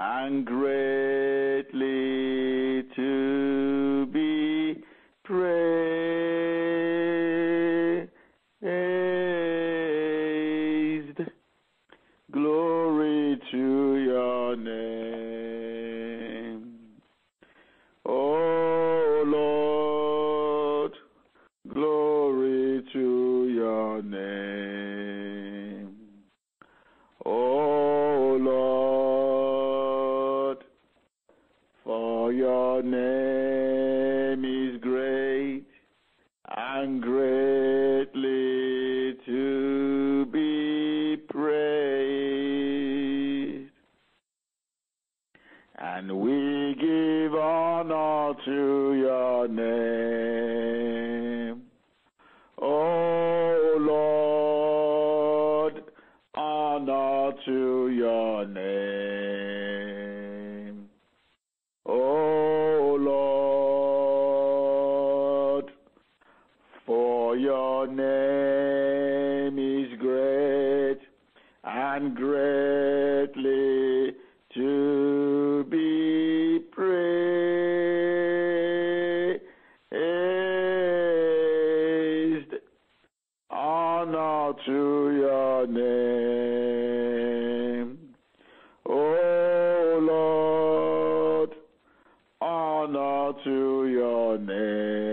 and Honor to your name. Oh Lord, honor to your name.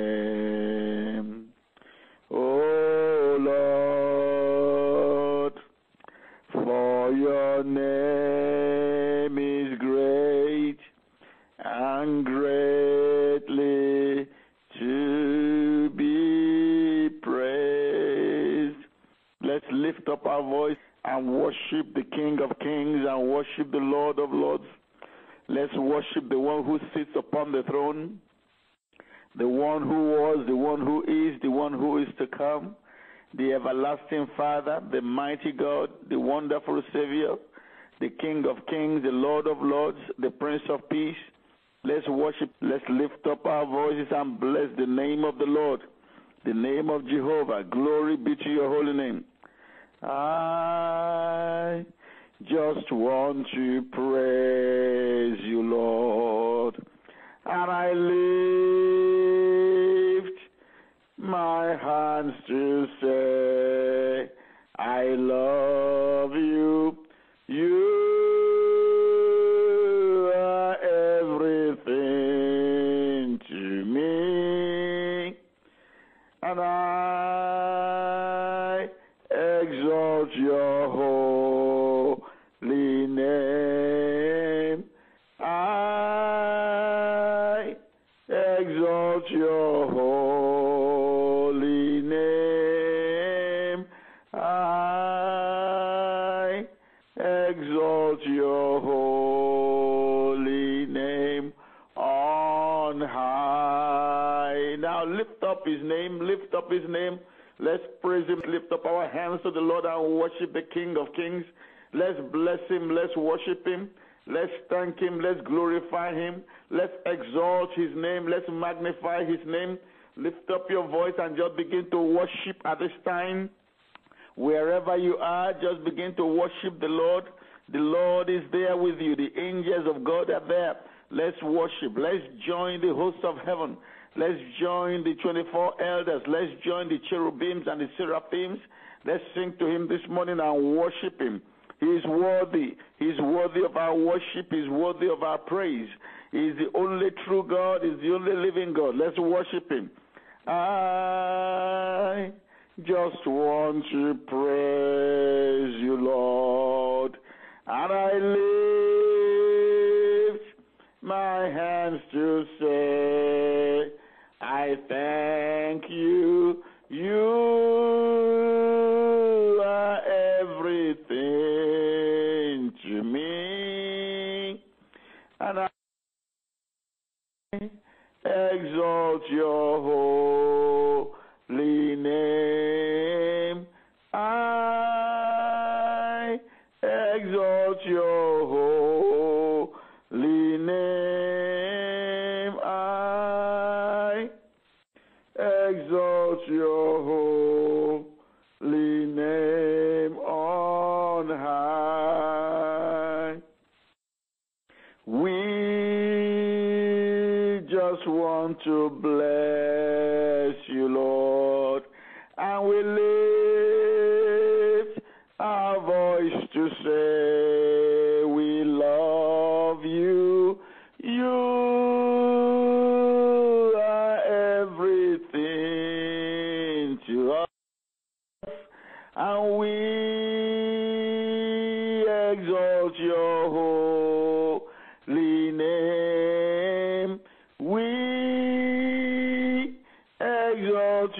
Our voice and worship the King of Kings and worship the Lord of Lords. Let's worship the one who sits upon the throne, the one who was, the one who is, the one who is to come, the everlasting Father, the mighty God, the wonderful Savior, the King of Kings, the Lord of Lords, the Prince of Peace. Let's worship, let's lift up our voices and bless the name of the Lord, the name of Jehovah. Glory be to your holy name. I just want to praise you, Lord. And I lift my hands to say, I love you. You are everything to me. And I our hands to the Lord and worship the King of Kings. Let's bless him, let's worship him. Let's thank him. Let's glorify him. Let's exalt his name. Let's magnify his name. Lift up your voice and just begin to worship at this time. Wherever you are, just begin to worship the Lord. The Lord is there with you. The angels of God are there. Let's worship. Let's join the hosts of heaven. Let's join the 24 elders. Let's join the cherubims and the seraphims. Let's sing to him this morning and worship him. He is worthy. He is worthy of our worship. He is worthy of our praise. He is the only true God. He is the only living God. Let's worship him. I just want to praise you, Lord. And I lift my hands to say, I thank you. You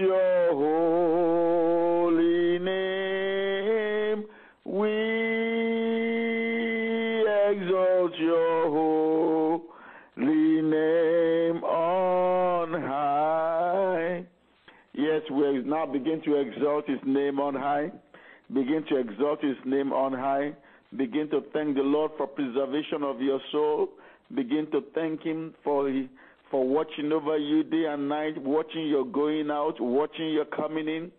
your holy name. We exalt your holy name on high. Yes, we now begin to exalt his name on high. Begin to exalt his name on high. Begin to thank the Lord for preservation of your soul. Begin to thank him for for watching over you day and night, watching your going out, watching your coming in.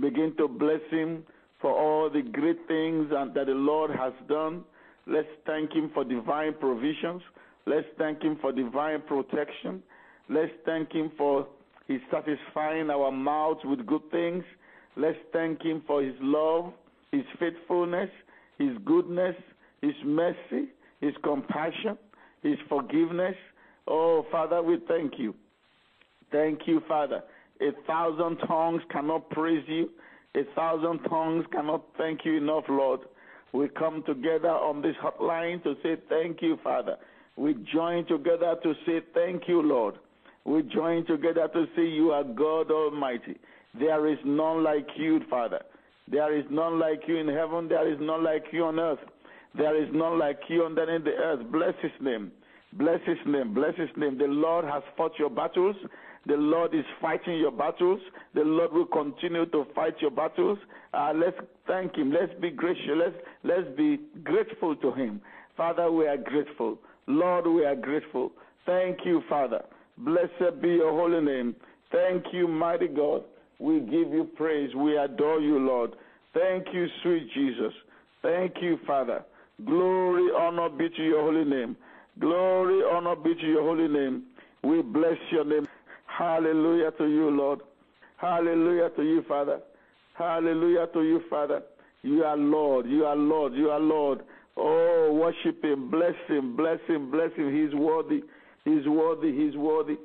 Begin to bless him for all the great things that the Lord has done. Let's thank him for divine provisions. Let's thank him for divine protection. Let's thank him for his satisfying our mouths with good things. Let's thank him for his love, his faithfulness, his goodness, his mercy, his compassion, his forgiveness. Oh, Father, we thank you. Thank you, Father. A thousand tongues cannot praise you. A thousand tongues cannot thank you enough, Lord. We come together on this hotline to say thank you, Father. We join together to say thank you, Lord. We join together to say you are God Almighty. There is none like you, Father. There is none like you in heaven. There is none like you on earth. There is none like you underneath the earth. Bless his name. Bless his name. Bless his name. The Lord has fought your battles. The Lord is fighting your battles. The Lord will continue to fight your battles. Uh, let's thank him. Let's be gracious. Let's, let's be grateful to him. Father, we are grateful. Lord, we are grateful. Thank you, Father. Blessed be your holy name. Thank you, mighty God. We give you praise. We adore you, Lord. Thank you, sweet Jesus. Thank you, Father. Glory, honor be to your holy name. Glory, honor be to your holy name. We bless your name. Hallelujah to you, Lord. Hallelujah to you, Father. Hallelujah to you, Father. You are Lord. You are Lord. You are Lord. Oh, worship him. Bless him. Bless him. Bless him. He's worthy. He's worthy. He's worthy.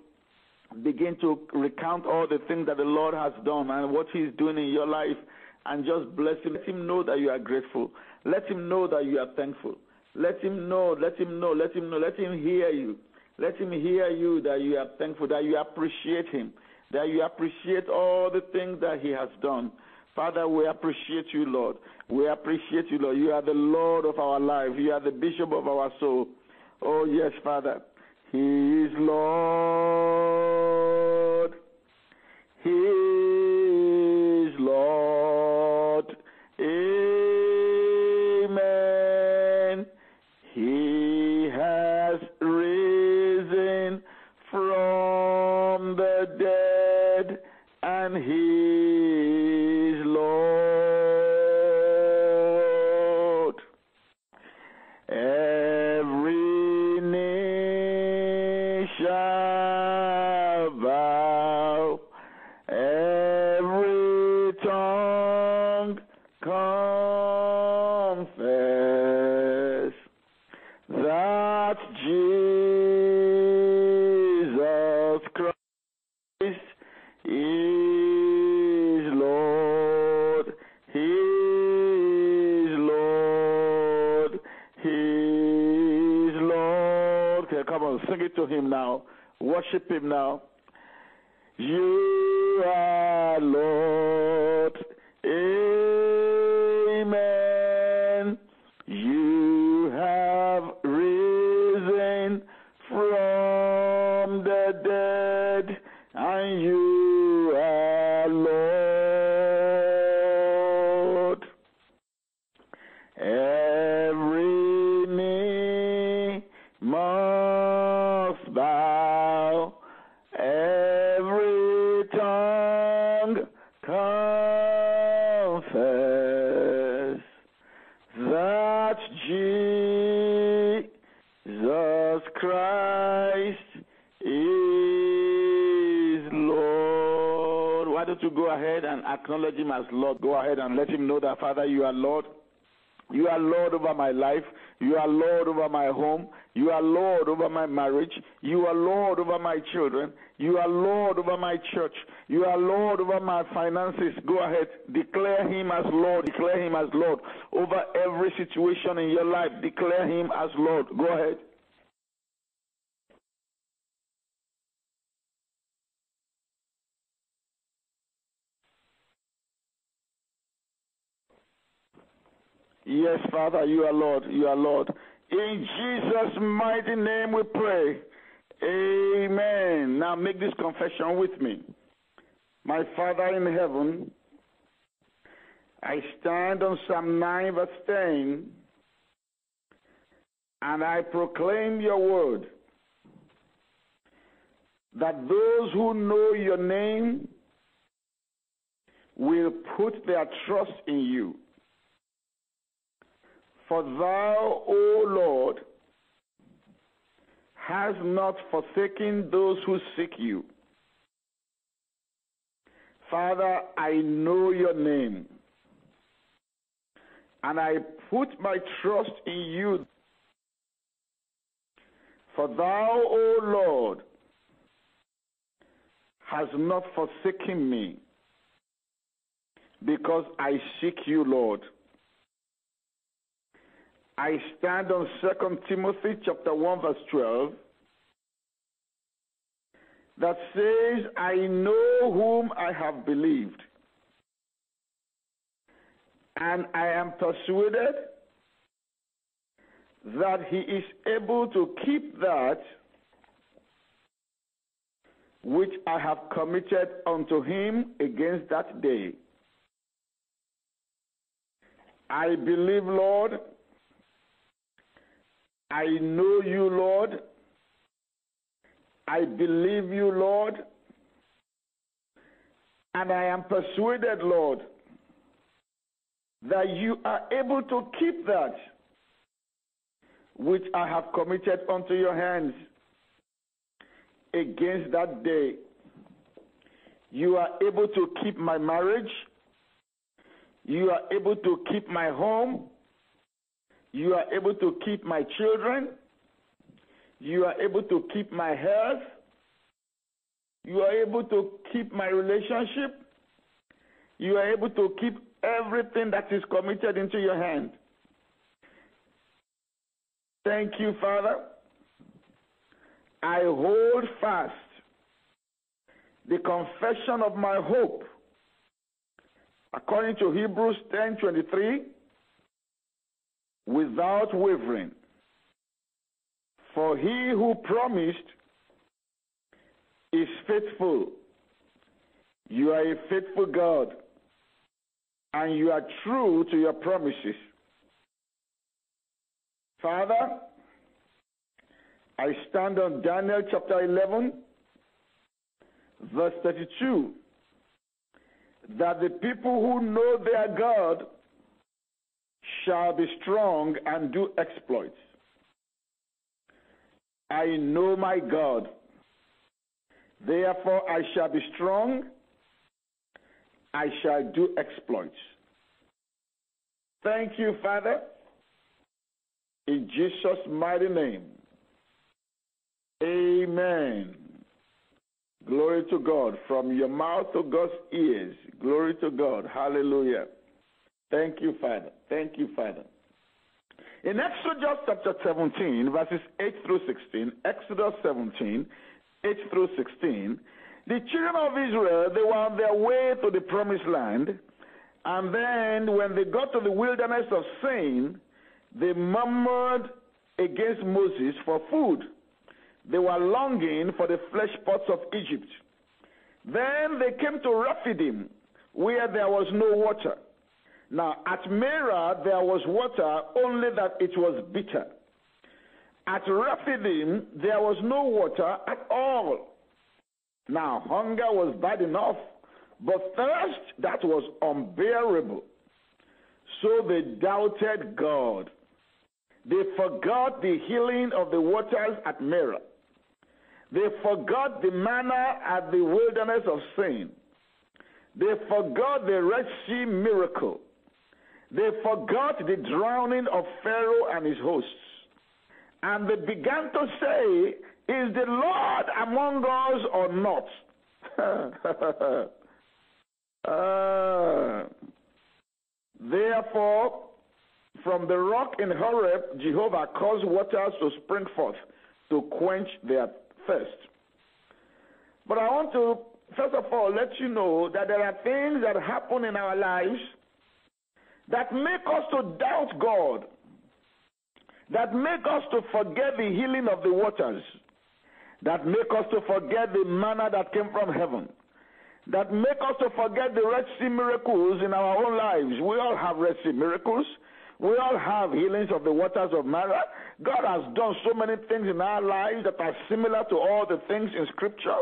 Begin to recount all the things that the Lord has done and what he's doing in your life and just bless him. Let him know that you are grateful. Let him know that you are thankful. Let him know, let him know, let him know, let him hear you. Let him hear you that you are thankful, that you appreciate him, that you appreciate all the things that he has done. Father, we appreciate you, Lord. We appreciate you, Lord. You are the Lord of our life. You are the bishop of our soul. Oh, yes, Father. He is Lord. He is Lord. Amen. Him now. You are Lord. Amen. You have risen from the dead, and you are Lord. Every knee must bow, every tongue confess that Jesus Christ is Lord. Why don't you go ahead and acknowledge Him as Lord? Go ahead and let Him know that, Father, you are Lord. You are Lord over my life. You are Lord over my home. You are Lord over my marriage. You are Lord over my children. You are Lord over my church. You are Lord over my finances. Go ahead. Declare Him as Lord. Declare Him as Lord over every situation in your life. Declare Him as Lord. Go ahead. Yes, Father, you are Lord. You are Lord. In Jesus' mighty name we pray. Amen. Now make this confession with me. My Father in heaven, I stand on Psalm 9, verse 10, and I proclaim your word that those who know your name will put their trust in you. For thou, O Lord, hast not forsaken those who seek you. Father, I know your name, and I put my trust in you. For thou, O Lord, has not forsaken me, because I seek you, Lord. I stand on 2 Timothy chapter 1 verse 12 that says, I know whom I have believed, and I am persuaded that he is able to keep that which I have committed unto him against that day. I believe, Lord, I know you, Lord. I believe you, Lord. And I am persuaded, Lord, that you are able to keep that which I have committed unto your hands against that day. You are able to keep my marriage. You are able to keep my home. You are able to keep my children. You are able to keep my health. You are able to keep my relationship. You are able to keep everything that is committed into your hand. Thank you, Father. I hold fast the confession of my hope according to Hebrews 10:23 without wavering. For he who promised is faithful. You are a faithful God, and you are true to your promises. Father, I stand on Daniel chapter 11, verse 32, that the people who know their God shall be strong and do exploits. I know my God. Therefore, I shall be strong. I shall do exploits. Thank you, Father. In Jesus' mighty name. Amen. Glory to God. From your mouth to God's ears. Glory to God. Hallelujah. Thank you, Father. Thank you, Father. In Exodus chapter 17, verses 8 through 16, Exodus 17, 8 through 16, the children of Israel, they were on their way to the promised land. And then when they got to the wilderness of Sin, they murmured against Moses for food. They were longing for the flesh pots of Egypt. Then they came to Rephidim, where there was no water. Now, at Marah, there was water, only that it was bitter. At Rephidim, there was no water at all. Now, hunger was bad enough, but thirst, that was unbearable. So they doubted God. They forgot the healing of the waters at Marah. They forgot the manna at the wilderness of sin. They forgot the Red Sea miracle. They forgot the drowning of Pharaoh and his hosts. And they began to say, Is the Lord among us or not? uh, therefore, from the rock in Horeb, Jehovah caused waters to spring forth to quench their thirst. But I want to, first of all, let you know that there are things that happen in our lives that make us to doubt God, that make us to forget the healing of the waters, that make us to forget the manna that came from heaven, that make us to forget the Red Sea miracles in our own lives. We all have Red Sea miracles. We all have healings of the waters of Marah. God has done so many things in our lives that are similar to all the things in Scripture.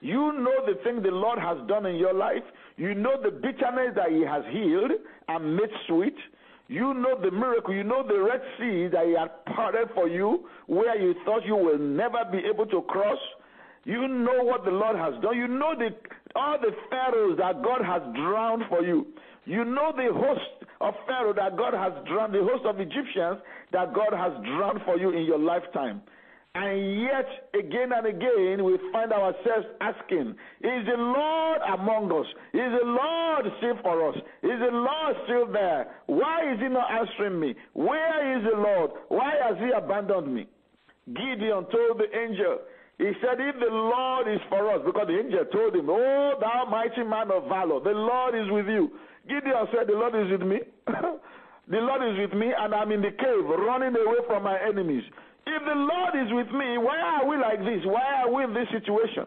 You know the thing the Lord has done in your life. You know the bitterness that He has healed and made sweet. You know the miracle. You know the Red Sea that He had parted for you, where you thought you will never be able to cross. You know what the Lord has done. You know the, all the pharaohs that God has drowned for you. You know the host of Pharaoh that God has drowned, the host of Egyptians that God has drowned for you in your lifetime. And yet, again and again, we find ourselves asking, Is the Lord among us? Is the Lord still for us? Is the Lord still there? Why is He not answering me? Where is the Lord? Why has He abandoned me? Gideon told the angel, He said, If the Lord is for us, because the angel told him, Oh, thou mighty man of valor, the Lord is with you. Gideon said, The Lord is with me. the Lord is with me, and I'm in the cave running away from my enemies. If the Lord is with me, why are we like this? Why are we in this situation?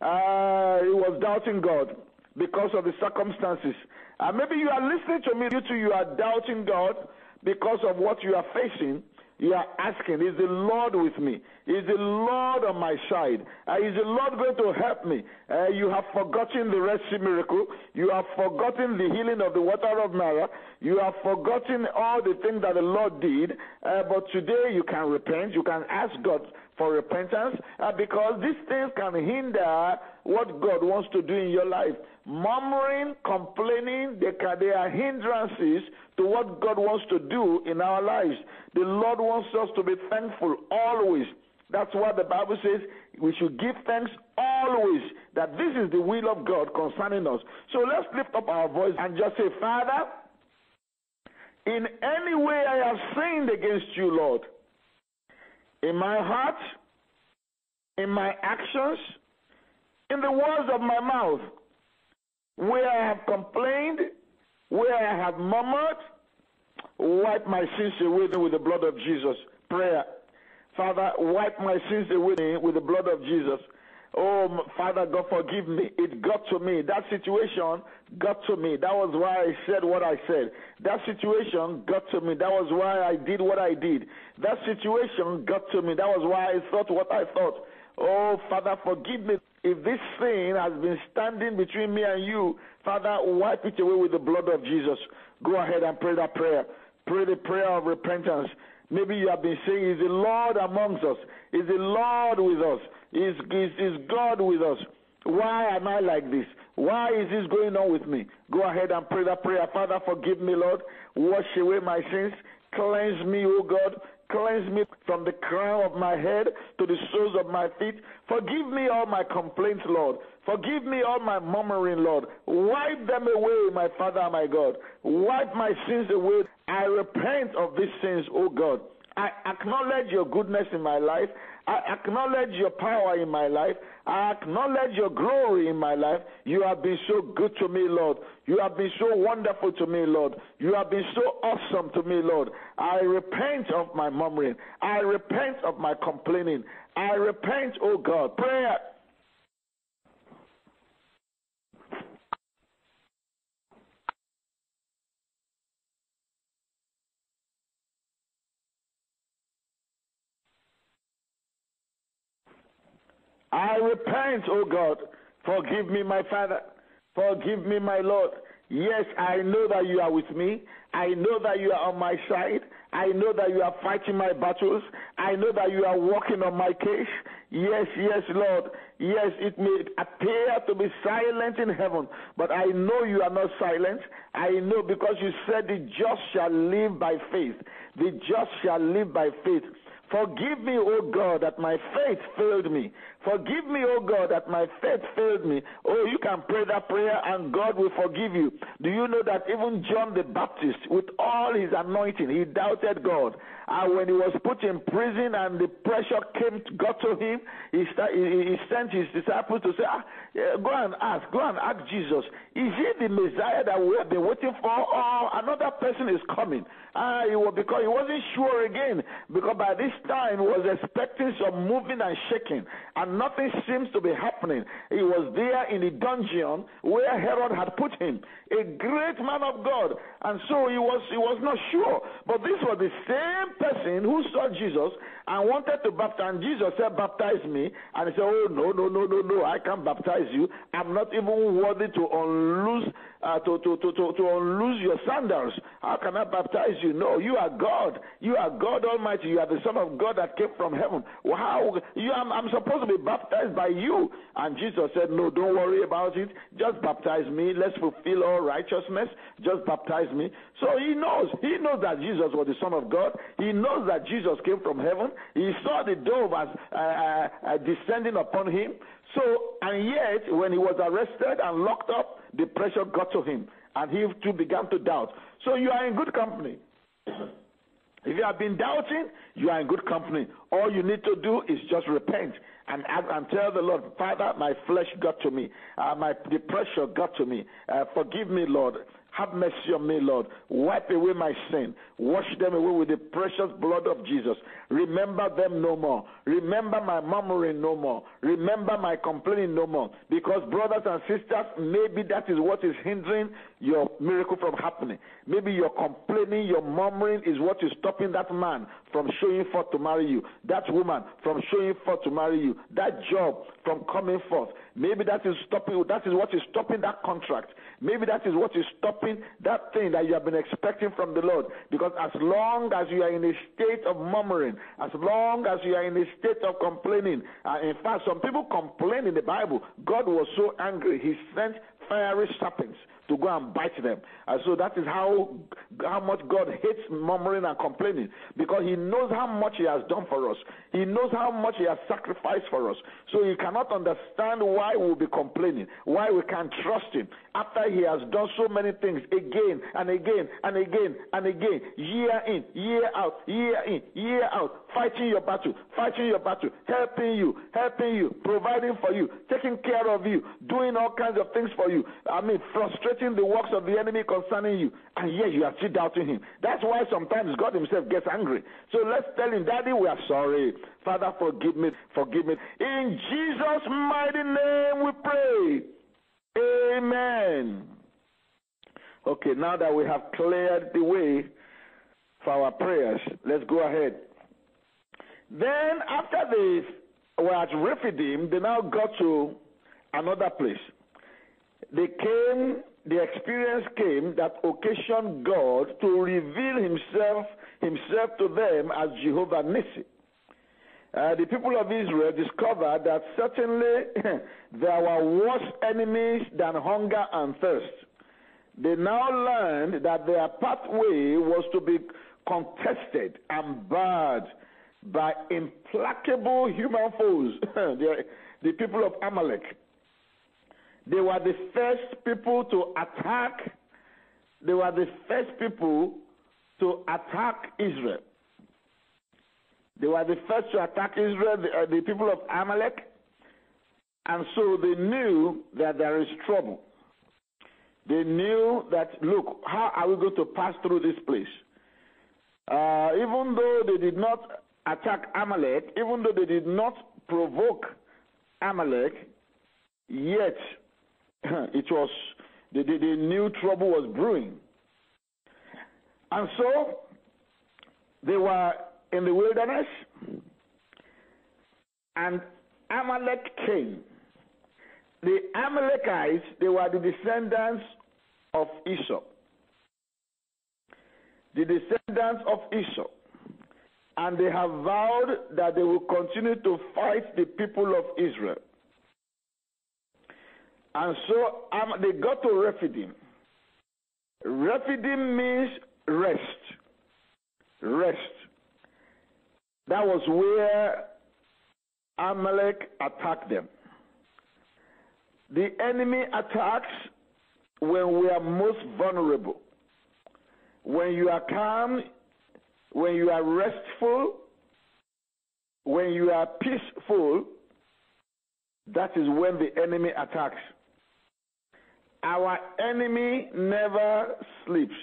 Uh, he was doubting God because of the circumstances. And maybe you are listening to me due to you are doubting God because of what you are facing. You are asking, Is the Lord with me? Is the Lord on my side? Uh, is the Lord going to help me? Uh, you have forgotten the Red Sea miracle. You have forgotten the healing of the water of Marah. You have forgotten all the things that the Lord did. Uh, but today you can repent. You can ask God for repentance uh, because these things can hinder what God wants to do in your life. Murmuring, complaining, they, can, they are hindrances to what God wants to do in our lives. The Lord wants us to be thankful always. That's what the Bible says. We should give thanks always that this is the will of God concerning us. So let's lift up our voice and just say, Father, in any way I have sinned against you, Lord, in my heart, in my actions, in the words of my mouth, where I have complained, where I have murmured, wipe my sins away with the blood of Jesus. Prayer. Father, wipe my sins away with the blood of Jesus. Oh, Father God, forgive me. It got to me. That situation got to me. That was why I said what I said. That situation got to me. That was why I did what I did. That situation got to me. That was why I thought what I thought. Oh, Father, forgive me. If this sin has been standing between me and you, Father, wipe it away with the blood of Jesus. Go ahead and pray that prayer. Pray the prayer of repentance. Maybe you have been saying, Is the Lord amongst us? Is the Lord with us? Is, is, is God with us? Why am I like this? Why is this going on with me? Go ahead and pray that prayer. Father, forgive me, Lord. Wash away my sins. Cleanse me, O God. Cleanse me from the crown of my head to the soles of my feet. Forgive me all my complaints, Lord. Forgive me all my murmuring, Lord. Wipe them away, my Father, my God. Wipe my sins away. I repent of these sins, O God. I acknowledge your goodness in my life. I acknowledge your power in my life. I acknowledge your glory in my life. You have been so good to me, Lord. You have been so wonderful to me, Lord. You have been so awesome to me, Lord. I repent of my murmuring. I repent of my complaining. I repent, oh God. Prayer I repent, O God. Forgive me, my Father. Forgive me, my Lord. Yes, I know that you are with me. I know that you are on my side. I know that you are fighting my battles. I know that you are working on my case. Yes, yes, Lord. Yes, it may appear to be silent in heaven, but I know you are not silent. I know because you said the just shall live by faith. The just shall live by faith. Forgive me, O God, that my faith failed me. Forgive me, O God, that my faith failed me. Oh, you can pray that prayer and God will forgive you. Do you know that even John the Baptist, with all his anointing, he doubted God. And when he was put in prison and the pressure came, got to him, he, start, he, he sent his disciples to say, ah, Go and ask, go and ask Jesus, is he the Messiah that we have been waiting for, or another person is coming? Ah, he was, because he wasn't sure again, because by this time he was expecting some moving and shaking, and nothing seems to be happening. He was there in the dungeon where Herod had put him, a great man of God, and so he was he was not sure. But this was the same person who saw Jesus and wanted to baptize. And Jesus said, Baptize me. And he said, Oh, no, no, no, no, no, I can't baptize you. I'm not even worthy to unloose, uh, to, to, to, to, to unloose your sandals. How can I baptize you? No, you are God. You are God Almighty. You are the Son of God that came from heaven. How? You, I'm, I'm supposed to be baptized by you. And Jesus said, No, don't worry about it. Just baptize me. Let's fulfill all righteousness. Just baptize me. So he knows. He knows that Jesus was the Son of God. He knows that Jesus came from heaven. He saw the dove as uh, uh, uh, descending upon him. So, and yet, when he was arrested and locked up, the pressure got to him, and he too began to doubt. So, you are in good company. if you have been doubting, you are in good company. All you need to do is just repent and, and tell the Lord, Father, my flesh got to me, uh, my the pressure got to me. Uh, forgive me, Lord. Have mercy on me, Lord. Wipe away my sin. Wash them away with the precious blood of Jesus. Remember them no more. Remember my murmuring no more. Remember my complaining no more. Because, brothers and sisters, maybe that is what is hindering your miracle from happening. Maybe your complaining, your murmuring is what is stopping that man from showing forth to marry you. That woman from showing forth to marry you. That job from coming forth. Maybe that is stopping. That is what is stopping that contract. Maybe that is what is stopping that thing that you have been expecting from the Lord. Because as long as you are in a state of murmuring, as long as you are in a state of complaining, uh, in fact, some people complain in the Bible. God was so angry, He sent fiery serpents to go and bite them. And so that is how how much God hates murmuring and complaining because He knows how much He has done for us. He knows how much He has sacrificed for us. So He cannot understand why we'll be complaining, why we can't trust Him after He has done so many things again and again and again and again, year in, year out, year in, year out, fighting your battle, fighting your battle, helping you, helping you, providing for you, taking care of you, doing all kinds of things for you. I mean, frustrating the works of the enemy concerning you, and yet you are still doubting Him. That's why sometimes God Himself gets angry. So let's tell Him, Daddy, we are sorry. Father, forgive me, forgive me. In Jesus' mighty name we pray. Amen. Okay, now that we have cleared the way for our prayers, let's go ahead. Then, after they were at Rephidim, they now got to another place. They came, the experience came that occasioned God to reveal Himself Himself to them as Jehovah Nissi. Uh, the people of Israel discovered that certainly there were worse enemies than hunger and thirst. They now learned that their pathway was to be contested and barred by implacable human foes, the, the people of Amalek. They were the first people to attack. They were the first people to attack Israel. They were the first to attack Israel, the, uh, the people of Amalek. And so they knew that there is trouble. They knew that, look, how are we going to pass through this place? Uh, even though they did not attack Amalek, even though they did not provoke Amalek, yet it was, they, they, knew trouble was brewing. And so they were in the wilderness, and Amalek came, the Amalekites, they were the descendants of Esau. The descendants of Esau. And they have vowed that they will continue to fight the people of Israel. And so um, they got to Rephidim. Rephidim means rest. Rest. That was where Amalek attacked them. The enemy attacks when we are most vulnerable. When you are calm, when you are restful, when you are peaceful, that is when the enemy attacks. Our enemy never sleeps.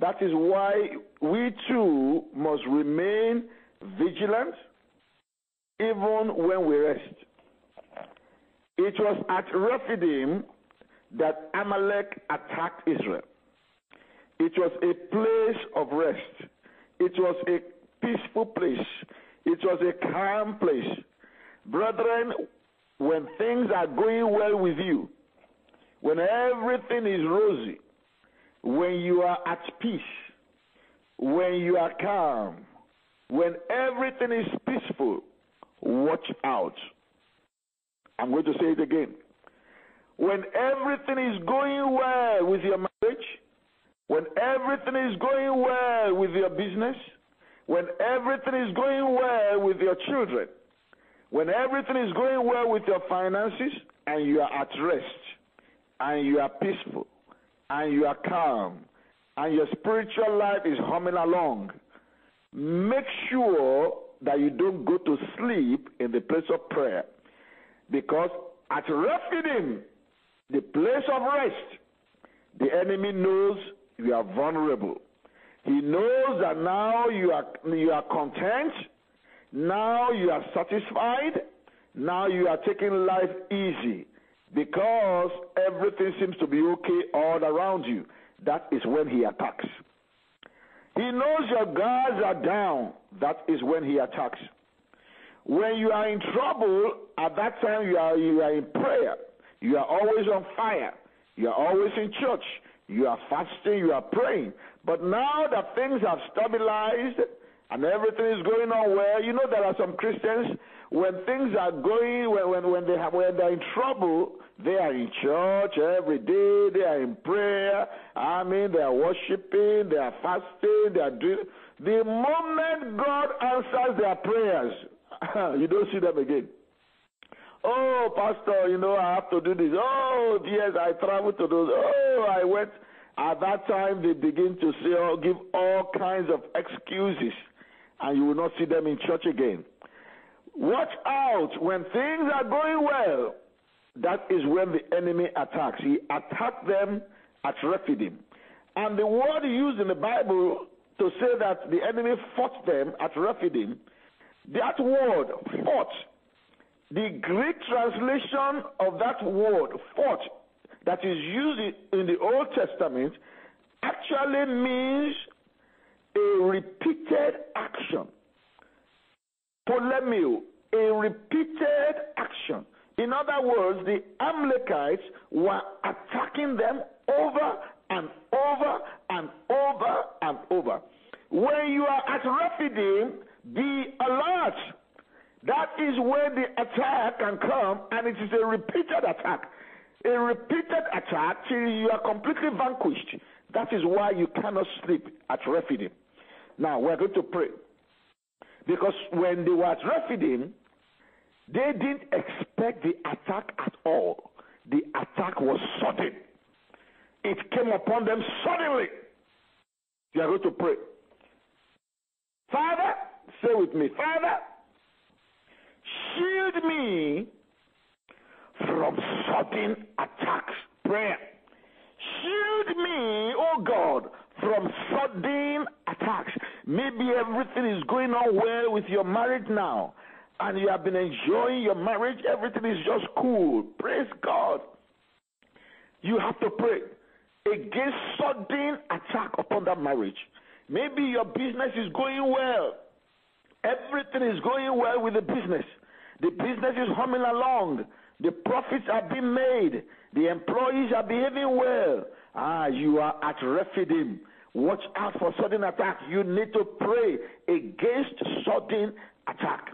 That is why we too must remain vigilant even when we rest. It was at Rephidim that Amalek attacked Israel. It was a place of rest. It was a peaceful place. It was a calm place. Brethren, when things are going well with you, when everything is rosy, when you are at peace, when you are calm, when everything is peaceful, watch out. I'm going to say it again. When everything is going well with your marriage, when everything is going well with your business, when everything is going well with your children, when everything is going well with your finances, and you are at rest, and you are peaceful, and you are calm, and your spiritual life is humming along, make sure that you don't go to sleep in the place of prayer. Because at Rephidim, the place of rest, the enemy knows you are vulnerable. He knows that now you are, you are content, now you are satisfied, now you are taking life easy because everything seems to be okay all around you. That is when he attacks. He knows your guards are down. That is when he attacks. When you are in trouble, at that time you are, you are in prayer. You are always on fire. You are always in church. You are fasting. You are praying. But now that things have stabilized and everything is going on well, you know there are some Christians when things are going when when, when they have when they're in trouble, they are in church every day. They are in prayer. I mean, they are worshiping. They are fasting. They are doing. The moment God answers their prayers, you don't see them again. Oh, Pastor, you know, I have to do this. Oh, yes, I traveled to those. Oh, I went. At that time, they begin to say, oh, give all kinds of excuses, and you will not see them in church again. Watch out when things are going well that is when the enemy attacks. He attacked them at Rephidim. And the word used in the Bible to say that the enemy fought them at Rephidim, that word, fought, the Greek translation of that word, fought, that is used in the Old Testament, actually means a repeated action. Polemio, a repeated action. In other words, the Amalekites were attacking them over and over and over and over. When you are at Rephidim, be alert. That is where the attack can come, and it is a repeated attack. A repeated attack till you are completely vanquished. That is why you cannot sleep at Rephidim. Now, we're going to pray. Because when they were at they didn't expect the attack at all. The attack was sudden. It came upon them suddenly. You are going to pray. Father, say with me, Father, shield me from sudden attacks. Prayer. Shield me, oh God, from sudden attacks. Maybe everything is going on well with your marriage now and you have been enjoying your marriage, everything is just cool. Praise God. You have to pray against sudden attack upon that marriage. Maybe your business is going well. Everything is going well with the business. The business is humming along. The profits are being made. The employees are behaving well. Ah, you are at Rephidim. Watch out for sudden attack. You need to pray against sudden attack.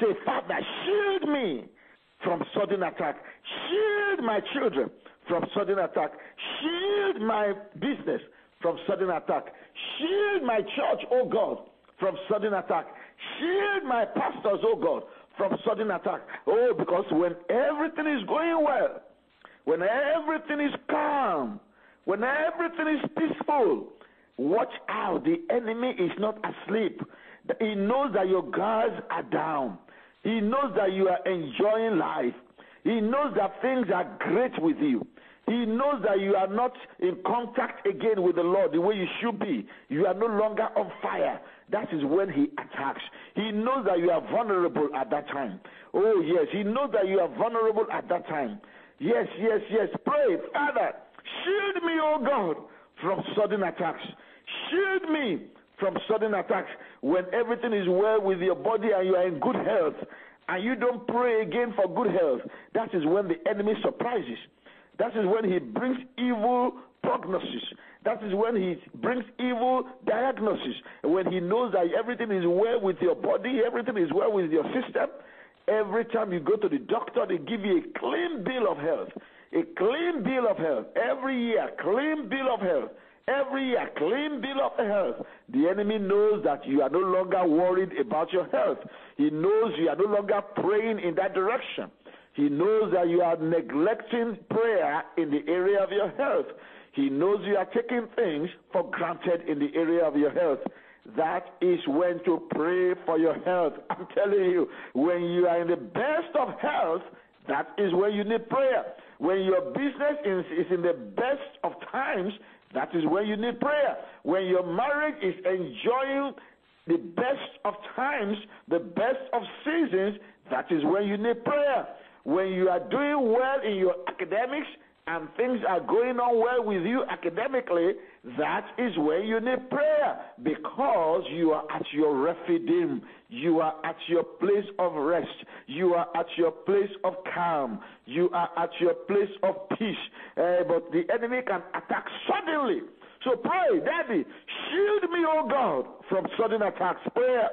Say, Father, shield me from sudden attack. Shield my children from sudden attack. Shield my business from sudden attack. Shield my church, oh God, from sudden attack. Shield my pastors, oh God, from sudden attack. Oh, because when everything is going well, when everything is calm, when everything is peaceful, watch out. The enemy is not asleep. He knows that your guards are down. He knows that you are enjoying life. He knows that things are great with you. He knows that you are not in contact again with the Lord the way you should be. You are no longer on fire. That is when he attacks. He knows that you are vulnerable at that time. Oh, yes. He knows that you are vulnerable at that time. Yes, yes, yes. Pray, Father, shield me, oh God, from sudden attacks. Shield me from sudden attacks when everything is well with your body and you are in good health and you don't pray again for good health. That is when the enemy surprises. That is when he brings evil prognosis. That is when he brings evil diagnosis. When he knows that everything is well with your body, everything is well with your system. Every time you go to the doctor, they give you a clean bill of health. A clean bill of health. Every year, clean bill of health. Every year, clean bill of health. The enemy knows that you are no longer worried about your health. He knows you are no longer praying in that direction. He knows that you are neglecting prayer in the area of your health. He knows you are taking things for granted in the area of your health. That is when to pray for your health. I'm telling you, when you are in the best of health, that is when you need prayer. When your business is, is in the best of times, that is when you need prayer. When your marriage is enjoying the best of times, the best of seasons, that is when you need prayer. When you are doing well in your academics and things are going on well with you academically, that is where you need prayer because you are at your rephidim. You are at your place of rest. You are at your place of calm. You are at your place of peace. Uh, but the enemy can attack suddenly. So pray, Daddy, shield me, O God, from sudden attacks. Prayer.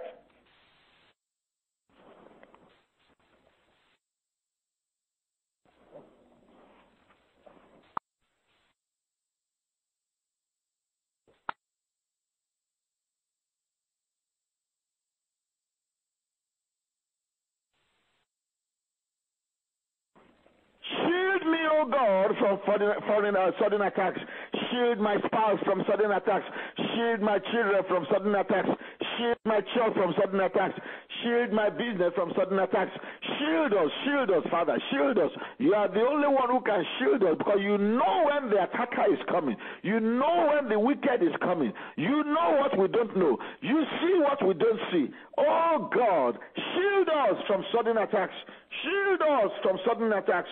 Shield me, God, from foreign, foreign uh, sudden attacks. Shield my spouse from sudden attacks. Shield my children from sudden attacks. Shield my child from sudden attacks. Shield my business from sudden attacks. Shield us, shield us, Father, shield us. You are the only one who can shield us because you know when the attacker is coming. You know when the wicked is coming. You know what we don't know. You see what we don't see. Oh God, shield us from sudden attacks. Shield us from sudden attacks.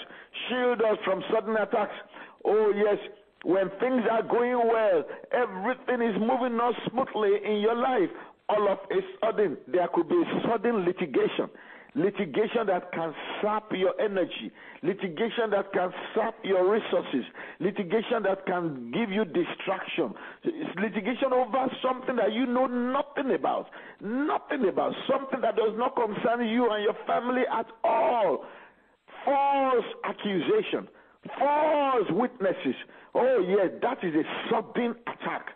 Shield us from sudden attacks. Oh, yes. When things are going well, everything is moving on smoothly in your life. All of a sudden, there could be a sudden litigation. Litigation that can sap your energy, litigation that can sap your resources, litigation that can give you distraction, it's litigation over something that you know nothing about, nothing about, something that does not concern you and your family at all. False accusation, false witnesses. Oh, yeah, that is a sudden attack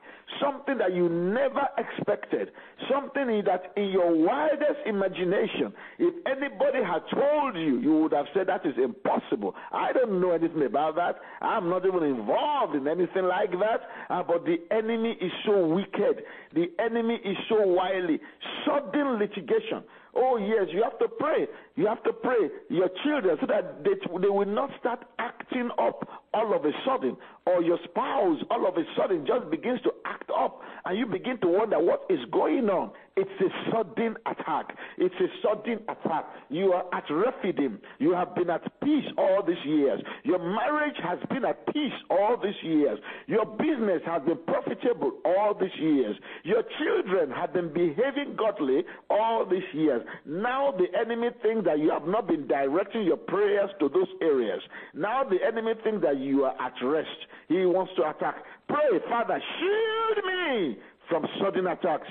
something that you never expected, something that in your wildest imagination, if anybody had told you, you would have said that is impossible. I don't know anything about that. I'm not even involved in anything like that. Uh, but the enemy is so wicked, the enemy is so wily. Sudden litigation. Oh, yes, you have to pray. You have to pray your children so that they, they will not start acting up all of a sudden, or your spouse all of a sudden just begins to act up, and you begin to wonder what is going on. It's a sudden attack. It's a sudden attack. You are at Rephidim. You have been at peace all these years. Your marriage has been at peace all these years. Your business has been profitable all these years. Your children have been behaving godly all these years. Now the enemy thinks that you have not been directing your prayers to those areas. Now the enemy thinks that you are at rest. He wants to attack. Pray, Father, shield me from sudden attacks.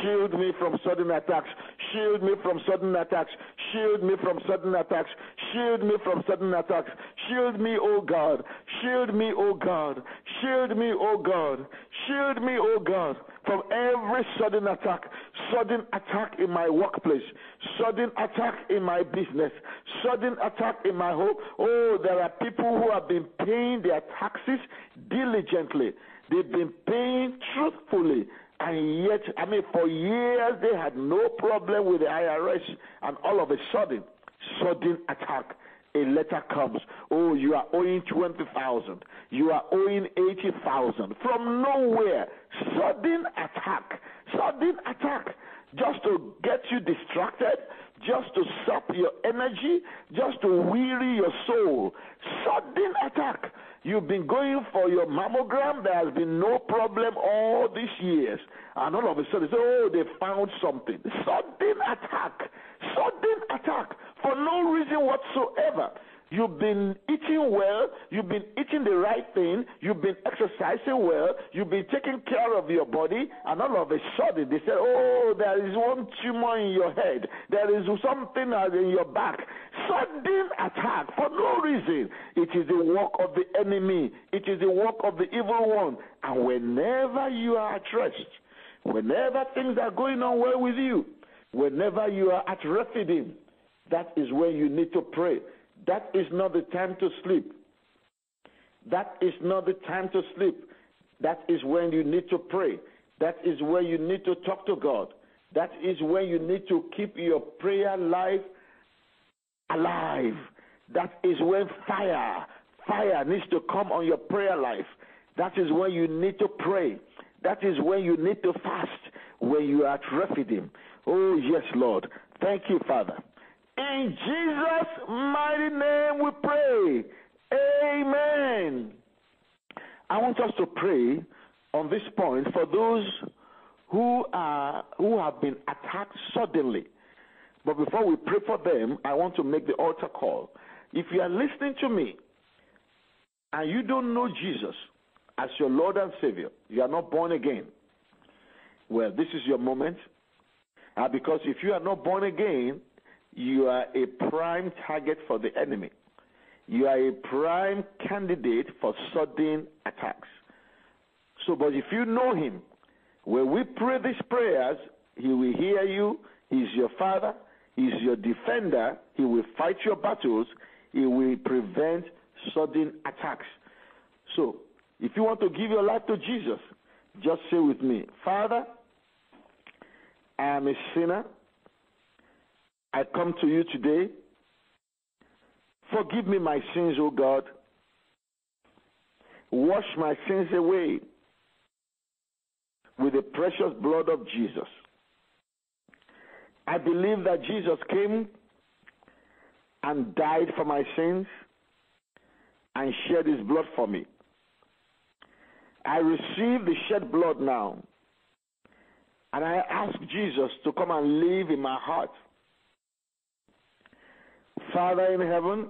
Shield me from sudden attacks. Shield me from sudden attacks. Shield me from sudden attacks. Shield me from sudden attacks. Shield me, O God. Shield me, O God. Shield me, O God. Shield me, O God, from every sudden attack. Sudden attack in my workplace. Sudden attack in my business. Sudden attack in my home. Oh, there are people who have been paying their taxes diligently. They've been paying truthfully and yet, I mean, for years they had no problem with the IRS, and all of a sudden, sudden attack. A letter comes. Oh, you are owing twenty thousand. You are owing eighty thousand. From nowhere, sudden attack. Sudden attack, just to get you distracted, just to sap your energy, just to weary your soul. Sudden attack. You've been going for your mammogram. There has been no problem all these years. And all of a sudden, they say, oh, they found something. Sudden attack. Sudden attack. For no reason whatsoever. You've been eating well. You've been eating the right thing. You've been exercising well. You've been taking care of your body. And all of a sudden, they said, Oh, there is one tumor in your head. There is something in your back. Sudden attack for no reason. It is the work of the enemy, it is the work of the evil one. And whenever you are at rest, whenever things are going on well with you, whenever you are at Rephidim, that is when you need to pray. That is not the time to sleep. That is not the time to sleep. That is when you need to pray. That is where you need to talk to God. That is when you need to keep your prayer life alive. That is when fire, fire needs to come on your prayer life. That is when you need to pray. That is when you need to fast, when you are at. Oh, yes, Lord. Thank you, Father. In Jesus' mighty name we pray. Amen. I want us to pray on this point for those who are who have been attacked suddenly. But before we pray for them, I want to make the altar call. If you are listening to me and you don't know Jesus as your Lord and Savior, you are not born again. Well, this is your moment. Uh, because if you are not born again, you are a prime target for the enemy. You are a prime candidate for sudden attacks. So, but if you know him, when we pray these prayers, he will hear you. He's your father. He's your defender. He will fight your battles. He will prevent sudden attacks. So, if you want to give your life to Jesus, just say with me, Father, I am a sinner. I come to you today. Forgive me my sins, O God. Wash my sins away with the precious blood of Jesus. I believe that Jesus came and died for my sins and shed his blood for me. I receive the shed blood now. And I ask Jesus to come and live in my heart. Father in heaven,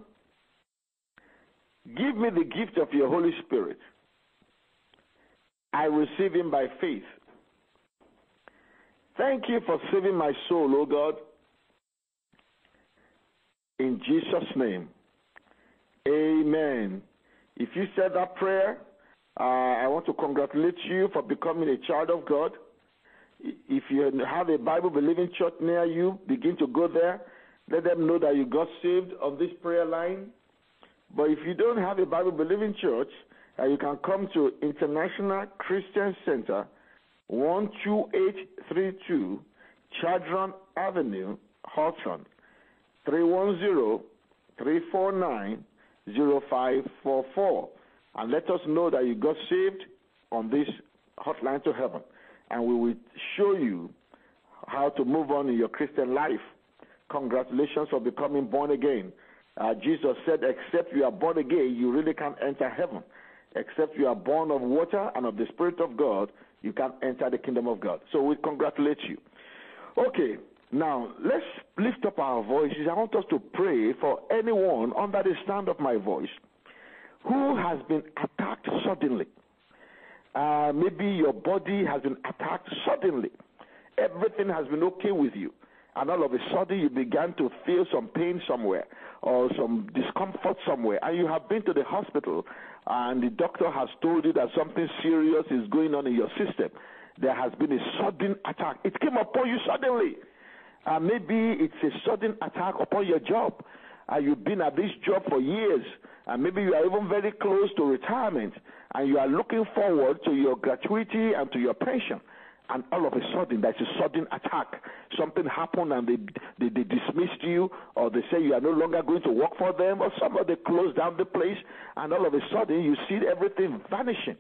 give me the gift of your Holy Spirit. I receive him by faith. Thank you for saving my soul, O God. In Jesus' name, amen. If you said that prayer, uh, I want to congratulate you for becoming a child of God. If you have a Bible believing church near you, begin to go there let them know that you got saved on this prayer line. But if you don't have a Bible believing church, uh, you can come to International Christian Center, 12832 Chadron Avenue, Hawthorne, 310 349 0544. And let us know that you got saved on this hotline to heaven. And we will show you how to move on in your Christian life. Congratulations for becoming born again. Uh, Jesus said, except you are born again, you really can't enter heaven. Except you are born of water and of the Spirit of God, you can't enter the kingdom of God. So we congratulate you. Okay, now let's lift up our voices. I want us to pray for anyone under the sound of my voice who has been attacked suddenly. Uh, maybe your body has been attacked suddenly. Everything has been okay with you and all of a sudden you began to feel some pain somewhere or some discomfort somewhere, and you have been to the hospital, and the doctor has told you that something serious is going on in your system. There has been a sudden attack. It came upon you suddenly. Uh, maybe it's a sudden attack upon your job. And you've been at this job for years, and maybe you are even very close to retirement, and you are looking forward to your gratuity and to your pension and all of a sudden there's a sudden attack. Something happened and they, they, they dismissed you, or they say you are no longer going to work for them, or somebody closed down the place, and all of a sudden you see everything vanishing.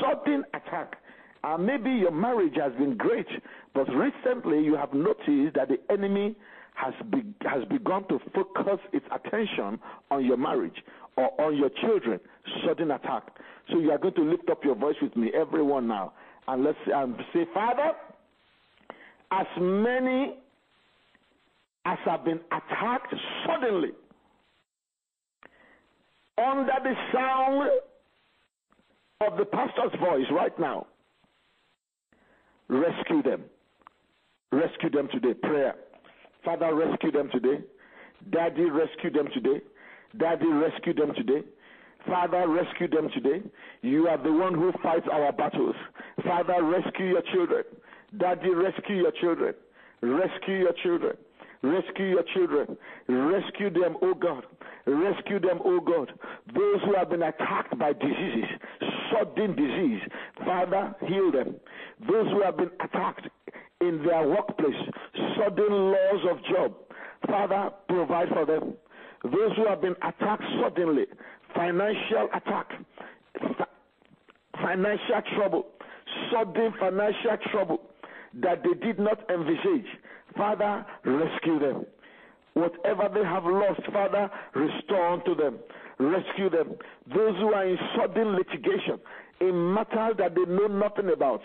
Sudden attack. And maybe your marriage has been great, but recently you have noticed that the enemy has, be, has begun to focus its attention on your marriage or on your children. Sudden attack. So you are going to lift up your voice with me, everyone now and let's um, say, Father, as many as have been attacked suddenly under the sound of the pastor's voice right now, rescue them. Rescue them today. Prayer. Father, rescue them today. Daddy, rescue them today. Daddy, rescue them today. Father, rescue them today. You are the one who fights our battles. Father, rescue your children. Daddy, rescue your children. Rescue your children. Rescue your children. Rescue them, O oh God. Rescue them, O oh God. Those who have been attacked by diseases, sudden disease, Father, heal them. Those who have been attacked in their workplace, sudden loss of job, Father, provide for them. Those who have been attacked suddenly, financial attack, financial trouble, sudden financial trouble that they did not envisage. Father, rescue them. Whatever they have lost, Father, restore unto them. Rescue them. Those who are in sudden litigation, a matter that they know nothing about,